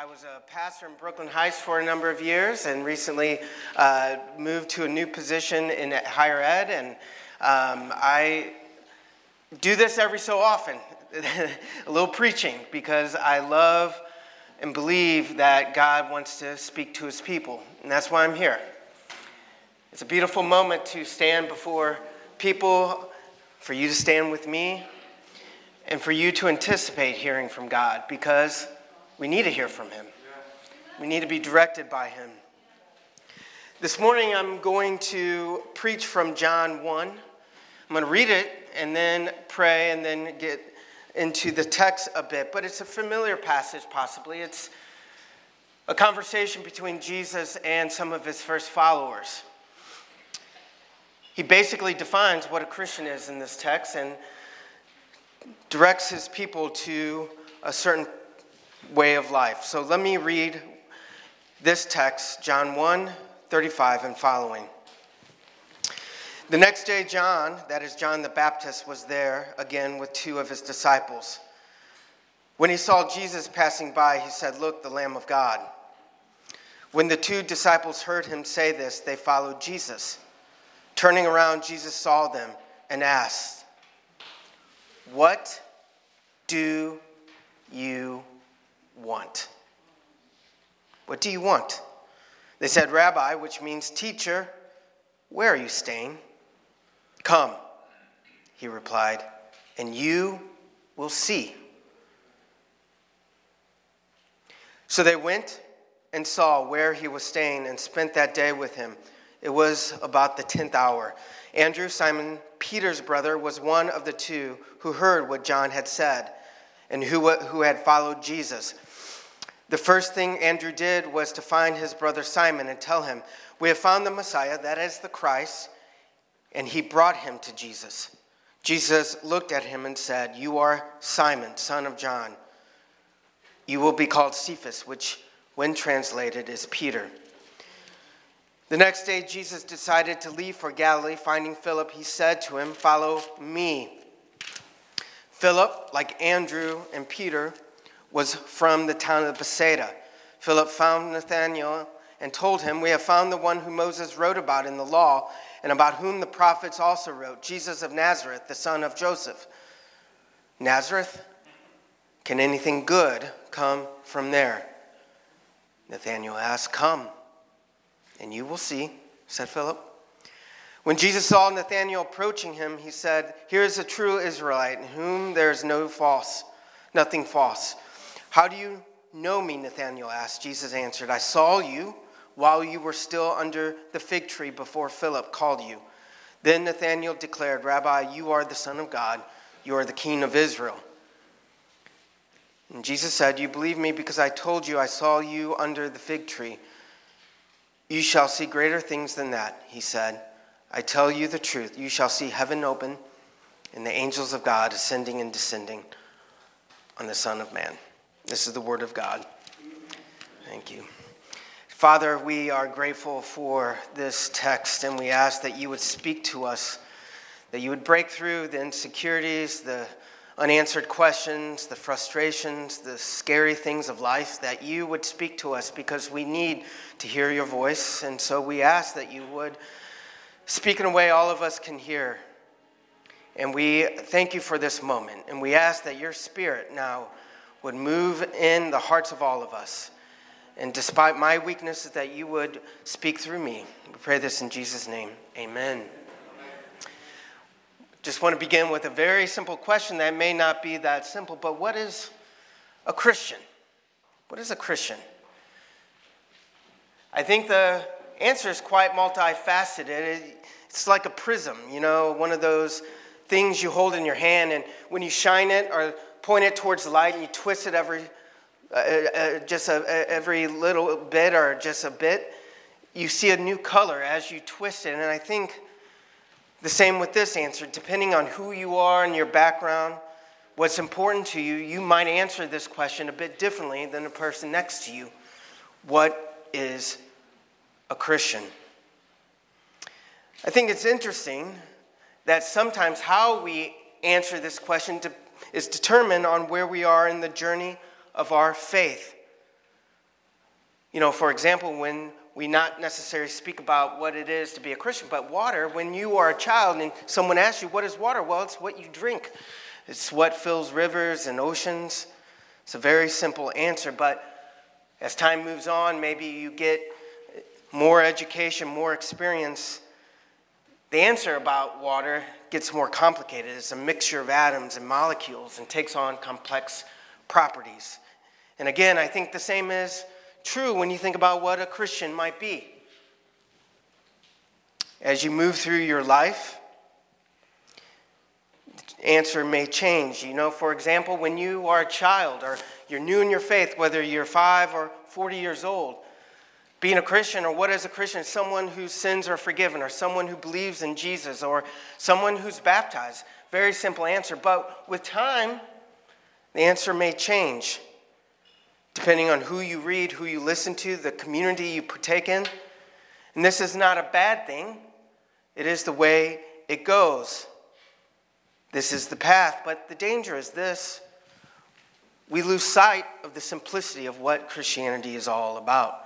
I was a pastor in Brooklyn Heights for a number of years and recently uh, moved to a new position in higher ed. And um, I do this every so often a little preaching because I love and believe that God wants to speak to his people. And that's why I'm here. It's a beautiful moment to stand before people, for you to stand with me, and for you to anticipate hearing from God because we need to hear from him. We need to be directed by him. This morning I'm going to preach from John 1. I'm going to read it and then pray and then get into the text a bit, but it's a familiar passage, possibly. It's a conversation between Jesus and some of his first followers. He basically defines what a Christian is in this text and directs his people to a certain way of life. So let me read this text, John 1 35 and following. The next day, John, that is John the Baptist, was there again with two of his disciples. When he saw Jesus passing by, he said, Look, the Lamb of God. When the two disciples heard him say this, they followed Jesus. Turning around, Jesus saw them and asked, What do you want? What do you want? They said, Rabbi, which means teacher, where are you staying? Come, he replied, and you will see. So they went and saw where he was staying and spent that day with him. It was about the tenth hour. Andrew, Simon Peter's brother, was one of the two who heard what John had said and who, who had followed Jesus. The first thing Andrew did was to find his brother Simon and tell him, We have found the Messiah, that is the Christ, and he brought him to Jesus. Jesus looked at him and said, You are Simon, son of John. You will be called Cephas, which, when translated, is Peter. The next day, Jesus decided to leave for Galilee. Finding Philip, he said to him, Follow me. Philip, like Andrew and Peter, was from the town of Bethsaida. Philip found Nathanael and told him, We have found the one who Moses wrote about in the law and about whom the prophets also wrote, Jesus of Nazareth, the son of Joseph. Nazareth? Can anything good come from there? Nathanael asked, Come, and you will see, said Philip. When Jesus saw Nathanael approaching him, he said, Here is a true Israelite in whom there is no false, nothing false. How do you know me? Nathanael asked. Jesus answered, I saw you while you were still under the fig tree before Philip called you. Then Nathanael declared, Rabbi, you are the Son of God, you are the King of Israel. And Jesus said, You believe me because I told you I saw you under the fig tree. You shall see greater things than that, he said. I tell you the truth. You shall see heaven open and the angels of God ascending and descending on the Son of Man. This is the word of God. Thank you. Father, we are grateful for this text, and we ask that you would speak to us, that you would break through the insecurities, the unanswered questions, the frustrations, the scary things of life, that you would speak to us because we need to hear your voice. And so we ask that you would speak in a way all of us can hear. And we thank you for this moment. And we ask that your spirit now would move in the hearts of all of us. And despite my weaknesses, that you would speak through me. We pray this in Jesus' name. Amen. Just want to begin with a very simple question that may not be that simple, but what is a Christian? What is a Christian? I think the answer is quite multifaceted. It's like a prism, you know, one of those things you hold in your hand, and when you shine it or point it towards the light and you twist it every, uh, uh, just a, every little bit or just a bit, you see a new color as you twist it. And I think the same with this answer. Depending on who you are and your background, what's important to you, you might answer this question a bit differently than the person next to you. What is a Christian? I think it's interesting that sometimes how we answer this question is determined on where we are in the journey of our faith. You know, for example, when we not necessarily speak about what it is to be a Christian, but water, when you are a child and someone asks you, What is water? Well, it's what you drink, it's what fills rivers and oceans. It's a very simple answer, but as time moves on, maybe you get more education, more experience. The answer about water gets more complicated. It's a mixture of atoms and molecules and takes on complex properties. And again, I think the same is true when you think about what a Christian might be. As you move through your life, the answer may change. You know, for example, when you are a child or you're new in your faith, whether you're five or 40 years old, being a Christian or what is a Christian? Someone whose sins are forgiven or someone who believes in Jesus or someone who's baptized. Very simple answer. But with time, the answer may change depending on who you read, who you listen to, the community you partake in. And this is not a bad thing, it is the way it goes. This is the path. But the danger is this we lose sight of the simplicity of what Christianity is all about.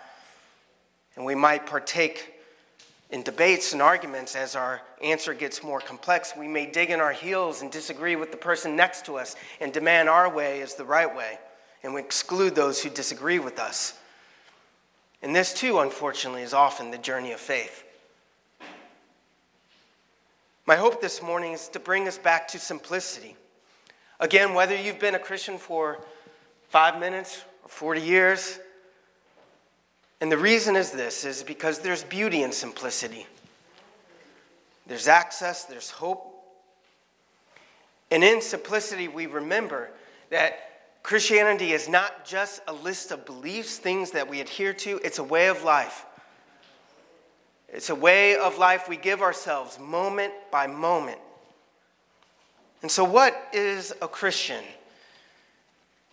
And we might partake in debates and arguments as our answer gets more complex. We may dig in our heels and disagree with the person next to us and demand our way is the right way and we exclude those who disagree with us. And this, too, unfortunately, is often the journey of faith. My hope this morning is to bring us back to simplicity. Again, whether you've been a Christian for five minutes or 40 years, and the reason is this is because there's beauty in simplicity. There's access, there's hope. And in simplicity, we remember that Christianity is not just a list of beliefs, things that we adhere to, it's a way of life. It's a way of life we give ourselves moment by moment. And so, what is a Christian?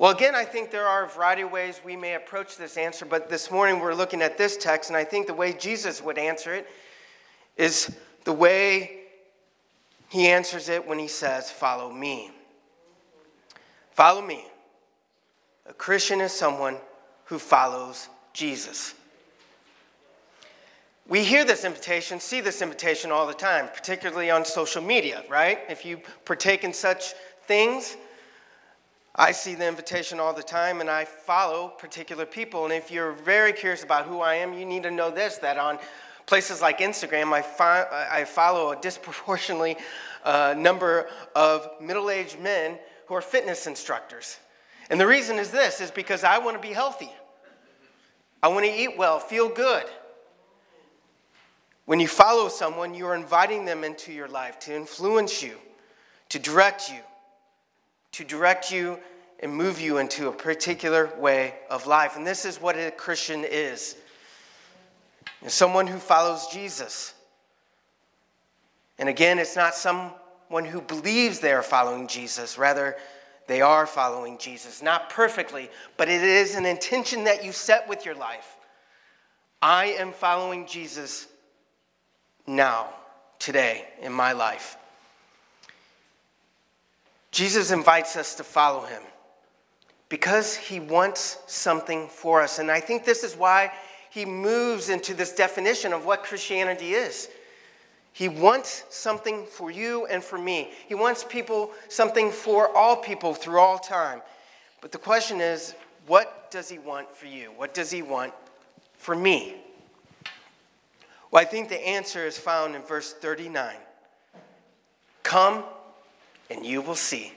Well, again, I think there are a variety of ways we may approach this answer, but this morning we're looking at this text, and I think the way Jesus would answer it is the way he answers it when he says, Follow me. Follow me. A Christian is someone who follows Jesus. We hear this invitation, see this invitation all the time, particularly on social media, right? If you partake in such things, I see the invitation all the time and I follow particular people. And if you're very curious about who I am, you need to know this that on places like Instagram, I, fi- I follow a disproportionately uh, number of middle aged men who are fitness instructors. And the reason is this is because I want to be healthy. I want to eat well, feel good. When you follow someone, you're inviting them into your life to influence you, to direct you, to direct you and move you into a particular way of life. And this is what a Christian is someone who follows Jesus. And again, it's not someone who believes they are following Jesus, rather, they are following Jesus. Not perfectly, but it is an intention that you set with your life. I am following Jesus now, today, in my life. Jesus invites us to follow him because he wants something for us. And I think this is why he moves into this definition of what Christianity is. He wants something for you and for me. He wants people something for all people through all time. But the question is, what does he want for you? What does he want for me? Well, I think the answer is found in verse 39. Come and you will see.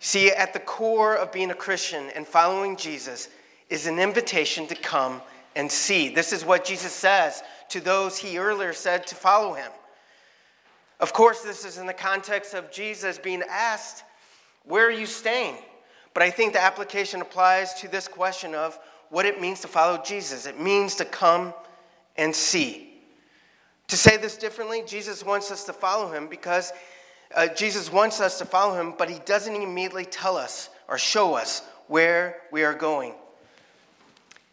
See, at the core of being a Christian and following Jesus is an invitation to come and see. This is what Jesus says to those he earlier said to follow him. Of course, this is in the context of Jesus being asked, Where are you staying? But I think the application applies to this question of what it means to follow Jesus. It means to come and see. To say this differently, Jesus wants us to follow him because uh, Jesus wants us to follow him, but he doesn't immediately tell us or show us where we are going.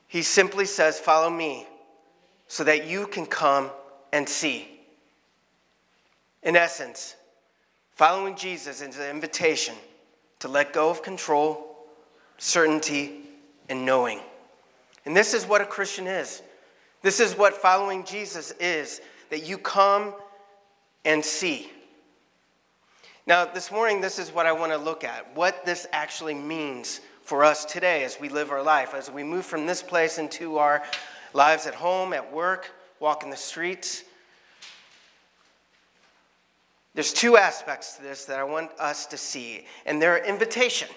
He simply says, Follow me so that you can come and see. In essence, following Jesus is an invitation to let go of control, certainty, and knowing. And this is what a Christian is. This is what following Jesus is that you come and see. Now, this morning, this is what I want to look at what this actually means for us today as we live our life, as we move from this place into our lives at home, at work, walking the streets. There's two aspects to this that I want us to see, and they're invitation.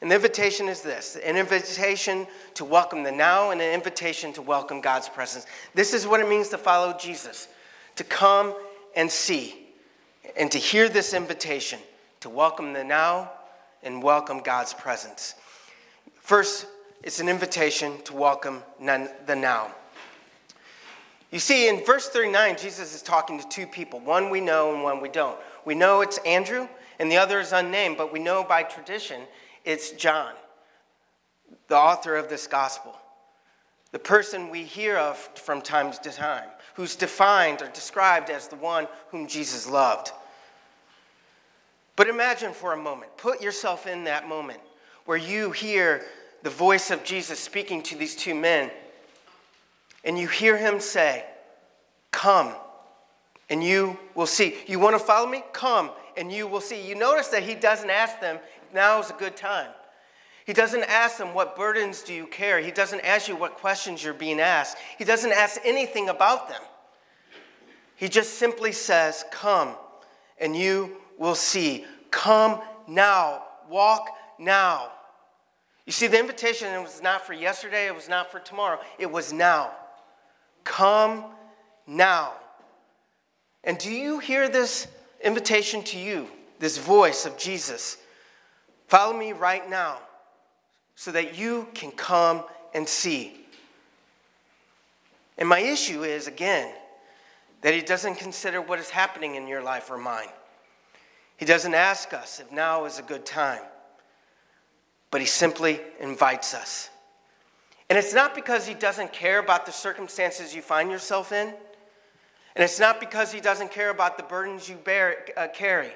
An invitation is this an invitation to welcome the now, and an invitation to welcome God's presence. This is what it means to follow Jesus, to come and see, and to hear this invitation to welcome the now and welcome God's presence. First, it's an invitation to welcome the now. You see, in verse 39, Jesus is talking to two people. One we know and one we don't. We know it's Andrew, and the other is unnamed, but we know by tradition it's John, the author of this gospel. The person we hear of from time to time, who's defined or described as the one whom Jesus loved. But imagine for a moment, put yourself in that moment where you hear the voice of Jesus speaking to these two men and you hear him say, Come, and you will see. You want to follow me? Come, and you will see. You notice that he doesn't ask them, Now is a good time. He doesn't ask them, What burdens do you carry? He doesn't ask you what questions you're being asked. He doesn't ask anything about them. He just simply says, Come, and you will see. Come now. Walk now. You see, the invitation was not for yesterday, it was not for tomorrow, it was now. Come now. And do you hear this invitation to you, this voice of Jesus? Follow me right now so that you can come and see. And my issue is, again, that he doesn't consider what is happening in your life or mine. He doesn't ask us if now is a good time, but he simply invites us. And it's not because he doesn't care about the circumstances you find yourself in. And it's not because he doesn't care about the burdens you bear, uh, carry.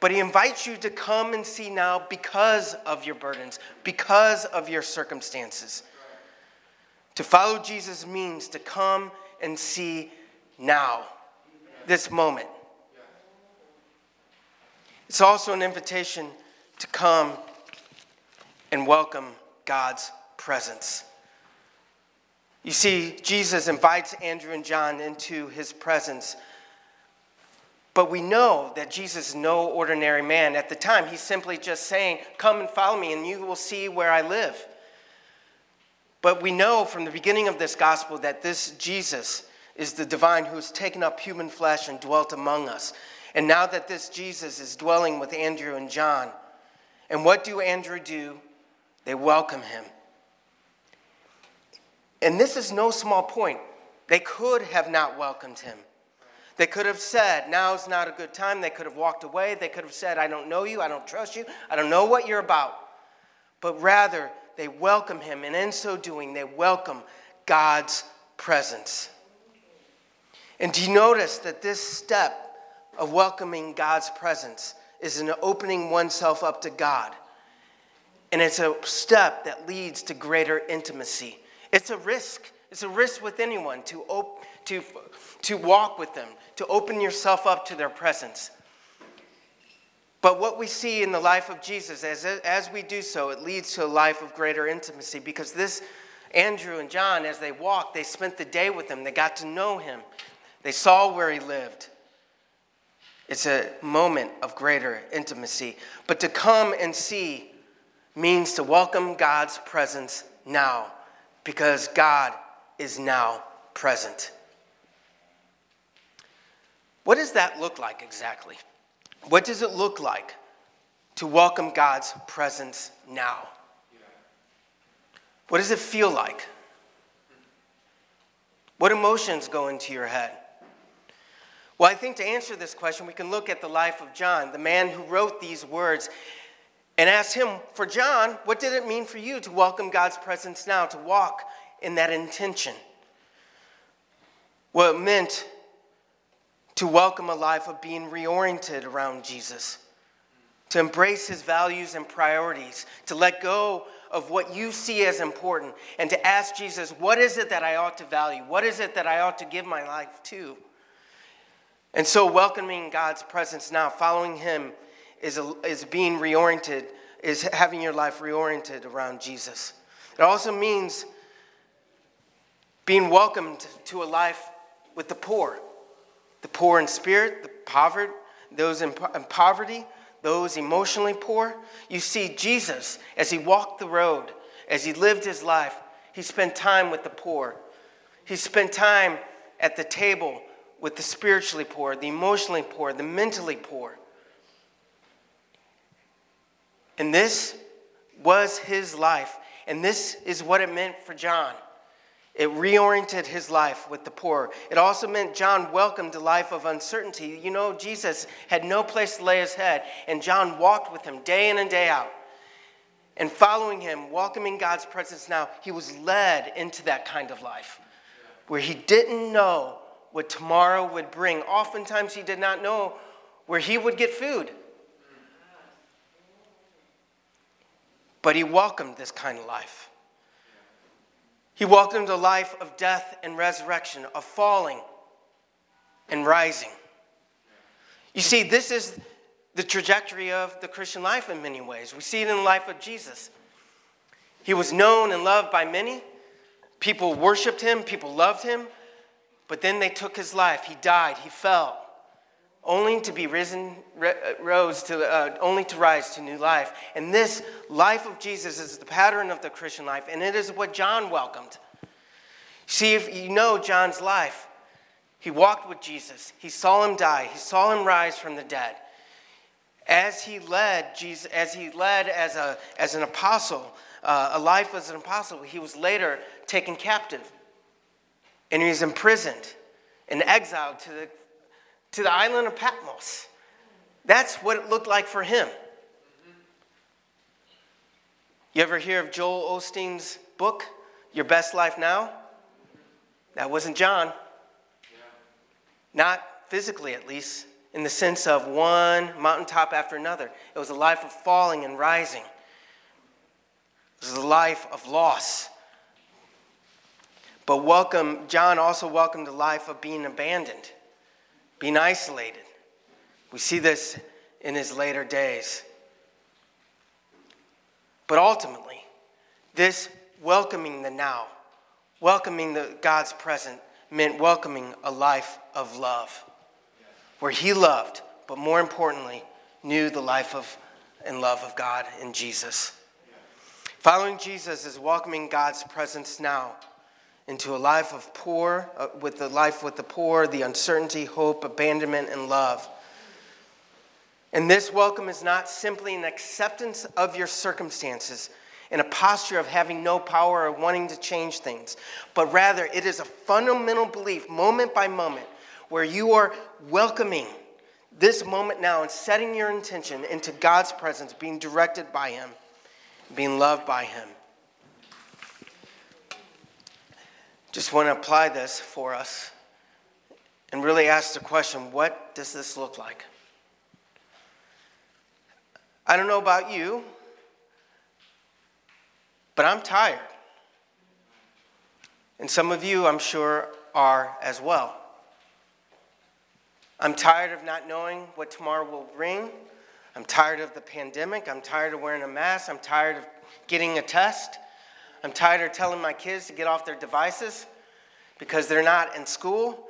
But he invites you to come and see now because of your burdens, because of your circumstances. To follow Jesus means to come and see now, this moment. It's also an invitation to come and welcome God's presence. You see, Jesus invites Andrew and John into his presence. But we know that Jesus is no ordinary man. At the time, he's simply just saying, Come and follow me, and you will see where I live. But we know from the beginning of this gospel that this Jesus is the divine who has taken up human flesh and dwelt among us. And now that this Jesus is dwelling with Andrew and John, and what do Andrew do? They welcome him. And this is no small point. They could have not welcomed him. They could have said, Now's not a good time. They could have walked away. They could have said, I don't know you. I don't trust you. I don't know what you're about. But rather, they welcome him. And in so doing, they welcome God's presence. And do you notice that this step of welcoming God's presence is an opening oneself up to God? And it's a step that leads to greater intimacy it's a risk. It's a risk with anyone to, op- to, to walk with them, to open yourself up to their presence. But what we see in the life of Jesus, as, as we do so, it leads to a life of greater intimacy because this, Andrew and John, as they walked, they spent the day with him. They got to know him, they saw where he lived. It's a moment of greater intimacy. But to come and see means to welcome God's presence now because God is now present. What does that look like exactly? What does it look like to welcome God's presence now? What does it feel like? What emotions go into your head? Well, I think to answer this question, we can look at the life of John, the man who wrote these words and asked him, For John, what did it mean for you to welcome God's presence now, to walk in that intention? What it meant to welcome a life of being reoriented around Jesus, to embrace his values and priorities, to let go of what you see as important and to ask Jesus, what is it that I ought to value? What is it that I ought to give my life to? And so, welcoming God's presence now, following Him, is, is being reoriented, is having your life reoriented around Jesus. It also means being welcomed to a life with the poor, the poor in spirit, the poverty, those in, in poverty, those emotionally poor. You see, Jesus, as he walked the road, as he lived his life, he spent time with the poor. He spent time at the table with the spiritually poor, the emotionally poor, the mentally poor. And this was his life. And this is what it meant for John. It reoriented his life with the poor. It also meant John welcomed a life of uncertainty. You know, Jesus had no place to lay his head, and John walked with him day in and day out. And following him, welcoming God's presence now, he was led into that kind of life where he didn't know what tomorrow would bring. Oftentimes, he did not know where he would get food. But he welcomed this kind of life. He welcomed a life of death and resurrection, of falling and rising. You see, this is the trajectory of the Christian life in many ways. We see it in the life of Jesus. He was known and loved by many. People worshiped him, people loved him, but then they took his life. He died, he fell only to be risen, uh, rose to, uh, only to rise to new life. And this life of Jesus is the pattern of the Christian life, and it is what John welcomed. See, if you know John's life, he walked with Jesus. He saw him die. He saw him rise from the dead. As he led Jesus, as he led as, a, as an apostle, uh, a life as an apostle, he was later taken captive. And he was imprisoned and exiled to the to the island of Patmos. That's what it looked like for him. You ever hear of Joel Osteen's book, Your Best Life Now? That wasn't John. Not physically, at least, in the sense of one mountaintop after another. It was a life of falling and rising, it was a life of loss. But welcome, John also welcomed a life of being abandoned being isolated. We see this in his later days. But ultimately, this welcoming the now, welcoming the God's present, meant welcoming a life of love, where he loved, but more importantly, knew the life of and love of God in Jesus. Following Jesus is welcoming God's presence now into a life of poor, uh, with the life with the poor, the uncertainty, hope, abandonment, and love. And this welcome is not simply an acceptance of your circumstances in a posture of having no power or wanting to change things, but rather it is a fundamental belief, moment by moment, where you are welcoming this moment now and setting your intention into God's presence, being directed by Him, being loved by Him. Just want to apply this for us and really ask the question what does this look like? I don't know about you, but I'm tired. And some of you, I'm sure, are as well. I'm tired of not knowing what tomorrow will bring. I'm tired of the pandemic. I'm tired of wearing a mask. I'm tired of getting a test. I'm tired of telling my kids to get off their devices because they're not in school.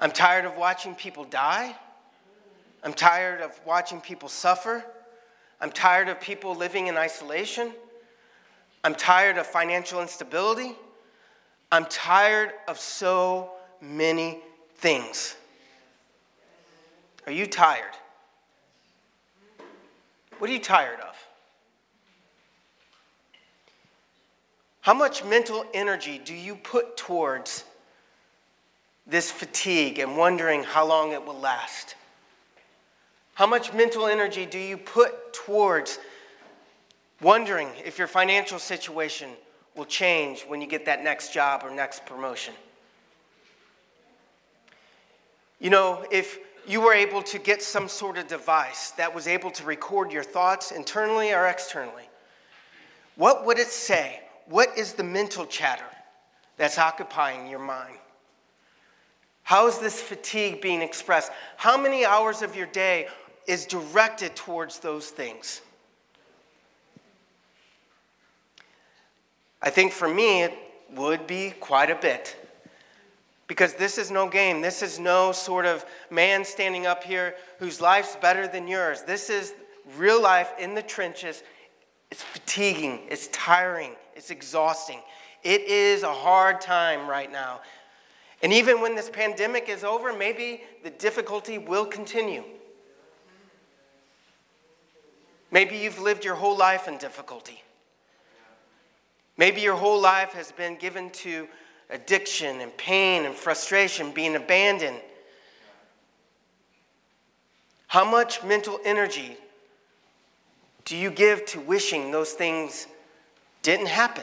I'm tired of watching people die. I'm tired of watching people suffer. I'm tired of people living in isolation. I'm tired of financial instability. I'm tired of so many things. Are you tired? What are you tired of? How much mental energy do you put towards this fatigue and wondering how long it will last? How much mental energy do you put towards wondering if your financial situation will change when you get that next job or next promotion? You know, if you were able to get some sort of device that was able to record your thoughts internally or externally, what would it say? What is the mental chatter that's occupying your mind? How is this fatigue being expressed? How many hours of your day is directed towards those things? I think for me, it would be quite a bit. Because this is no game. This is no sort of man standing up here whose life's better than yours. This is real life in the trenches. It's fatiguing, it's tiring, it's exhausting. It is a hard time right now. And even when this pandemic is over, maybe the difficulty will continue. Maybe you've lived your whole life in difficulty. Maybe your whole life has been given to addiction and pain and frustration, being abandoned. How much mental energy do you give to wishing those things didn't happen?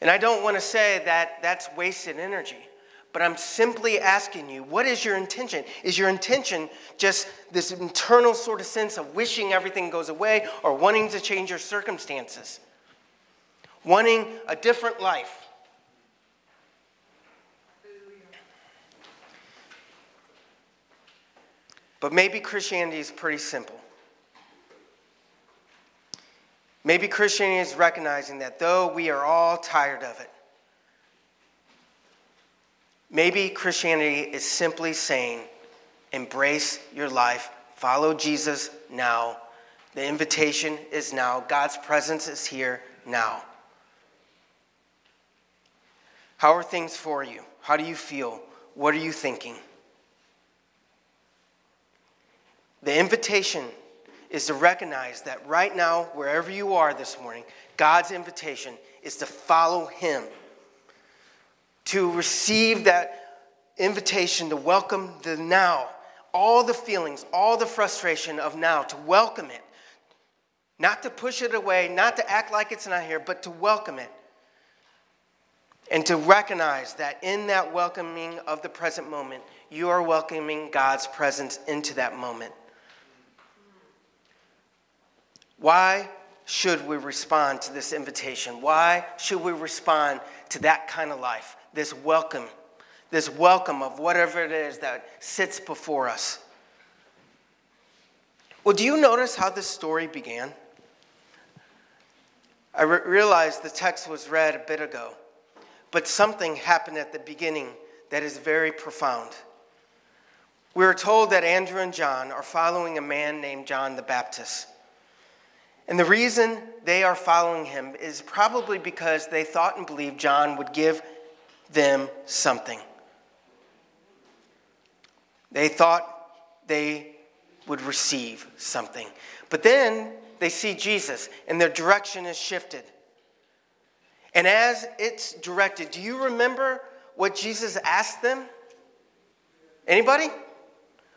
And I don't want to say that that's wasted energy, but I'm simply asking you, what is your intention? Is your intention just this internal sort of sense of wishing everything goes away or wanting to change your circumstances? Wanting a different life? But maybe Christianity is pretty simple. Maybe Christianity is recognizing that though we are all tired of it, maybe Christianity is simply saying, embrace your life, follow Jesus now. The invitation is now, God's presence is here now. How are things for you? How do you feel? What are you thinking? The invitation is to recognize that right now, wherever you are this morning, God's invitation is to follow Him, to receive that invitation to welcome the now, all the feelings, all the frustration of now, to welcome it. Not to push it away, not to act like it's not here, but to welcome it. And to recognize that in that welcoming of the present moment, you are welcoming God's presence into that moment. Why should we respond to this invitation? Why should we respond to that kind of life? This welcome, this welcome of whatever it is that sits before us. Well, do you notice how this story began? I re- realized the text was read a bit ago, but something happened at the beginning that is very profound. We are told that Andrew and John are following a man named John the Baptist. And the reason they are following him is probably because they thought and believed John would give them something. They thought they would receive something. But then they see Jesus and their direction is shifted. And as it's directed, do you remember what Jesus asked them? Anybody?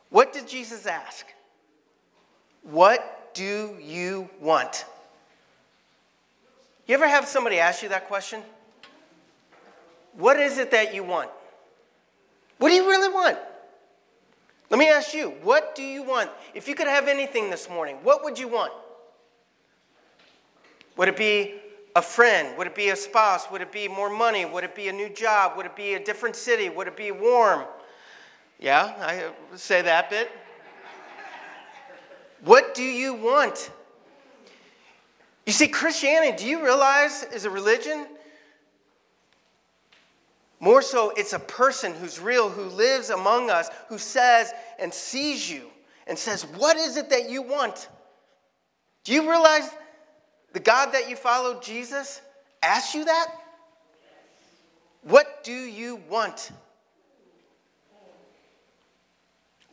What did Jesus ask? What do you want? You ever have somebody ask you that question? What is it that you want? What do you really want? Let me ask you, what do you want? If you could have anything this morning, what would you want? Would it be a friend? Would it be a spouse? Would it be more money? Would it be a new job? Would it be a different city? Would it be warm? Yeah, I say that bit. What do you want? You see, Christianity, do you realize, is a religion? More so, it's a person who's real, who lives among us, who says and sees you and says, What is it that you want? Do you realize the God that you follow, Jesus, asks you that? What do you want?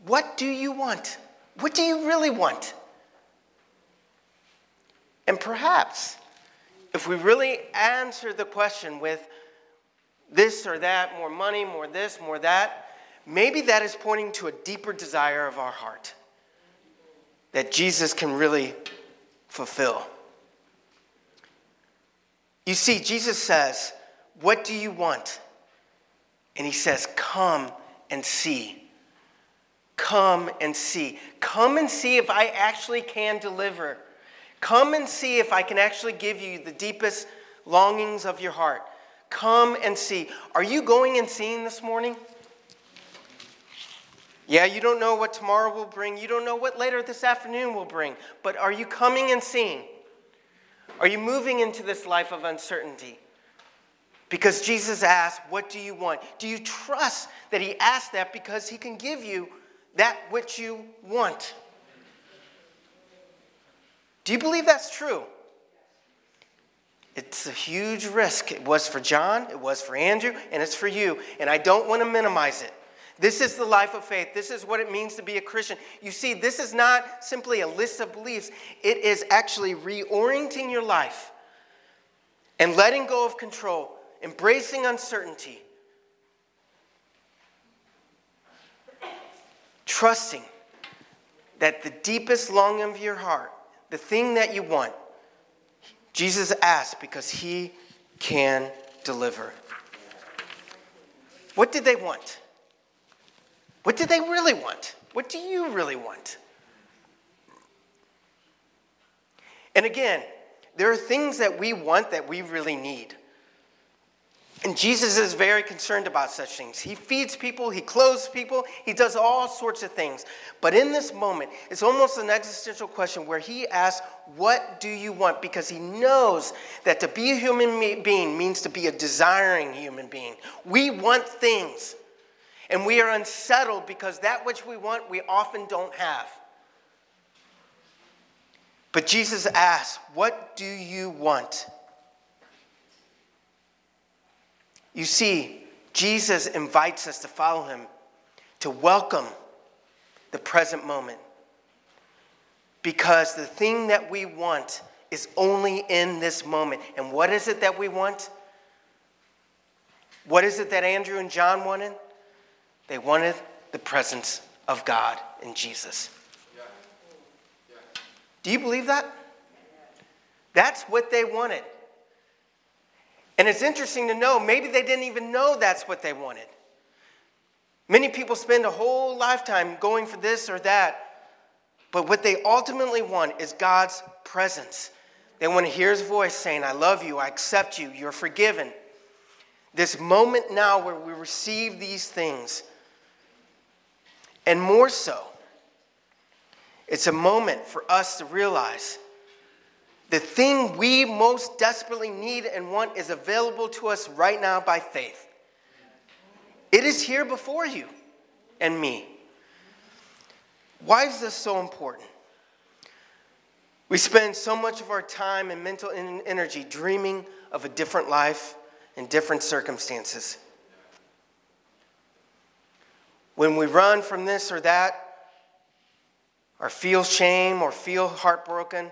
What do you want? What do you really want? And perhaps, if we really answer the question with this or that, more money, more this, more that, maybe that is pointing to a deeper desire of our heart that Jesus can really fulfill. You see, Jesus says, What do you want? And he says, Come and see. Come and see. Come and see if I actually can deliver. Come and see if I can actually give you the deepest longings of your heart. Come and see. Are you going and seeing this morning? Yeah, you don't know what tomorrow will bring. You don't know what later this afternoon will bring. But are you coming and seeing? Are you moving into this life of uncertainty? Because Jesus asked, What do you want? Do you trust that He asked that because He can give you that which you want? Do you believe that's true? It's a huge risk. It was for John, it was for Andrew, and it's for you. And I don't want to minimize it. This is the life of faith. This is what it means to be a Christian. You see, this is not simply a list of beliefs, it is actually reorienting your life and letting go of control, embracing uncertainty, trusting that the deepest longing of your heart, the thing that you want, Jesus asked because he can deliver. What did they want? What did they really want? What do you really want? And again, there are things that we want that we really need. And Jesus is very concerned about such things. He feeds people, he clothes people, he does all sorts of things. But in this moment, it's almost an existential question where he asks, What do you want? Because he knows that to be a human being means to be a desiring human being. We want things. And we are unsettled because that which we want, we often don't have. But Jesus asks, What do you want? You see, Jesus invites us to follow him, to welcome the present moment. Because the thing that we want is only in this moment. And what is it that we want? What is it that Andrew and John wanted? They wanted the presence of God in Jesus. Do you believe that? That's what they wanted. And it's interesting to know, maybe they didn't even know that's what they wanted. Many people spend a whole lifetime going for this or that, but what they ultimately want is God's presence. They want to hear his voice saying, I love you, I accept you, you're forgiven. This moment now where we receive these things and more so, it's a moment for us to realize the thing we most desperately need and want is available to us right now by faith. It is here before you and me. Why is this so important? We spend so much of our time and mental energy dreaming of a different life in different circumstances. When we run from this or that, or feel shame or feel heartbroken,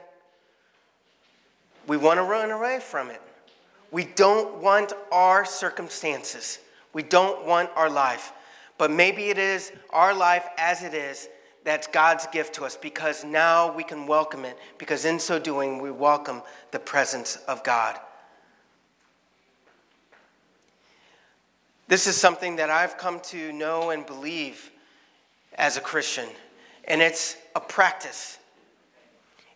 we want to run away from it. We don't want our circumstances. We don't want our life. But maybe it is our life as it is that's God's gift to us because now we can welcome it, because in so doing, we welcome the presence of God. This is something that I've come to know and believe as a Christian, and it's a practice.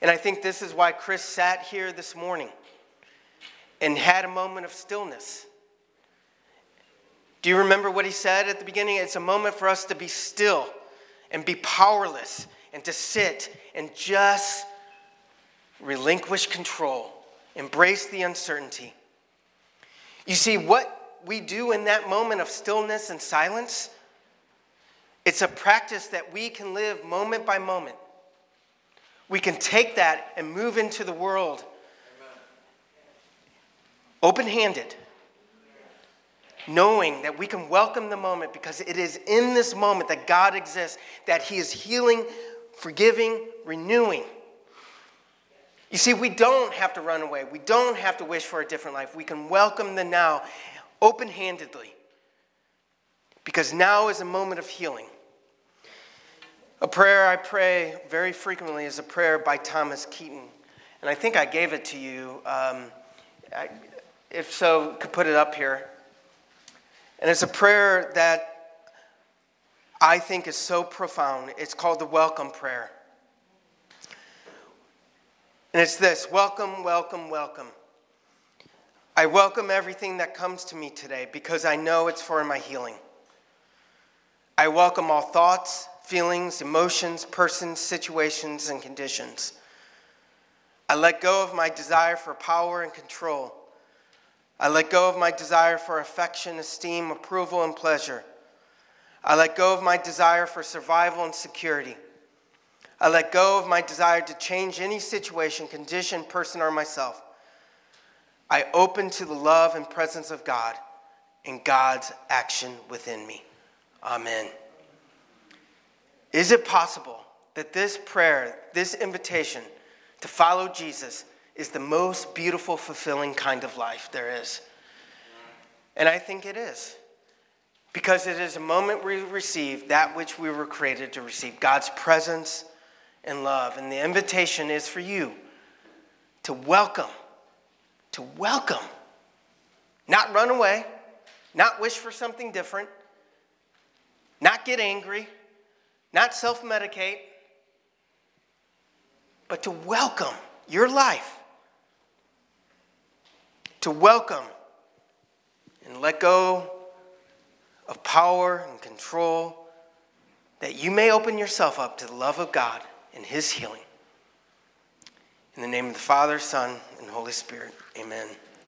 And I think this is why Chris sat here this morning and had a moment of stillness. Do you remember what he said at the beginning? It's a moment for us to be still and be powerless and to sit and just relinquish control, embrace the uncertainty. You see, what we do in that moment of stillness and silence, it's a practice that we can live moment by moment. We can take that and move into the world open handed, knowing that we can welcome the moment because it is in this moment that God exists, that He is healing, forgiving, renewing. You see, we don't have to run away. We don't have to wish for a different life. We can welcome the now open handedly. Because now is a moment of healing. A prayer I pray very frequently is a prayer by Thomas Keating. And I think I gave it to you. Um, I, if so, could put it up here. And it's a prayer that I think is so profound. It's called the Welcome Prayer. And it's this welcome, welcome, welcome. I welcome everything that comes to me today because I know it's for my healing. I welcome all thoughts, feelings, emotions, persons, situations, and conditions. I let go of my desire for power and control. I let go of my desire for affection, esteem, approval, and pleasure. I let go of my desire for survival and security. I let go of my desire to change any situation, condition, person, or myself. I open to the love and presence of God and God's action within me. Amen. Is it possible that this prayer, this invitation to follow Jesus, is the most beautiful, fulfilling kind of life there is? And I think it is. Because it is a moment we receive that which we were created to receive God's presence and love. And the invitation is for you to welcome to welcome, not run away, not wish for something different, not get angry, not self medicate, but to welcome your life, to welcome and let go of power and control, that you may open yourself up to the love of God and His healing. In the name of the Father, Son, and Holy Spirit, amen.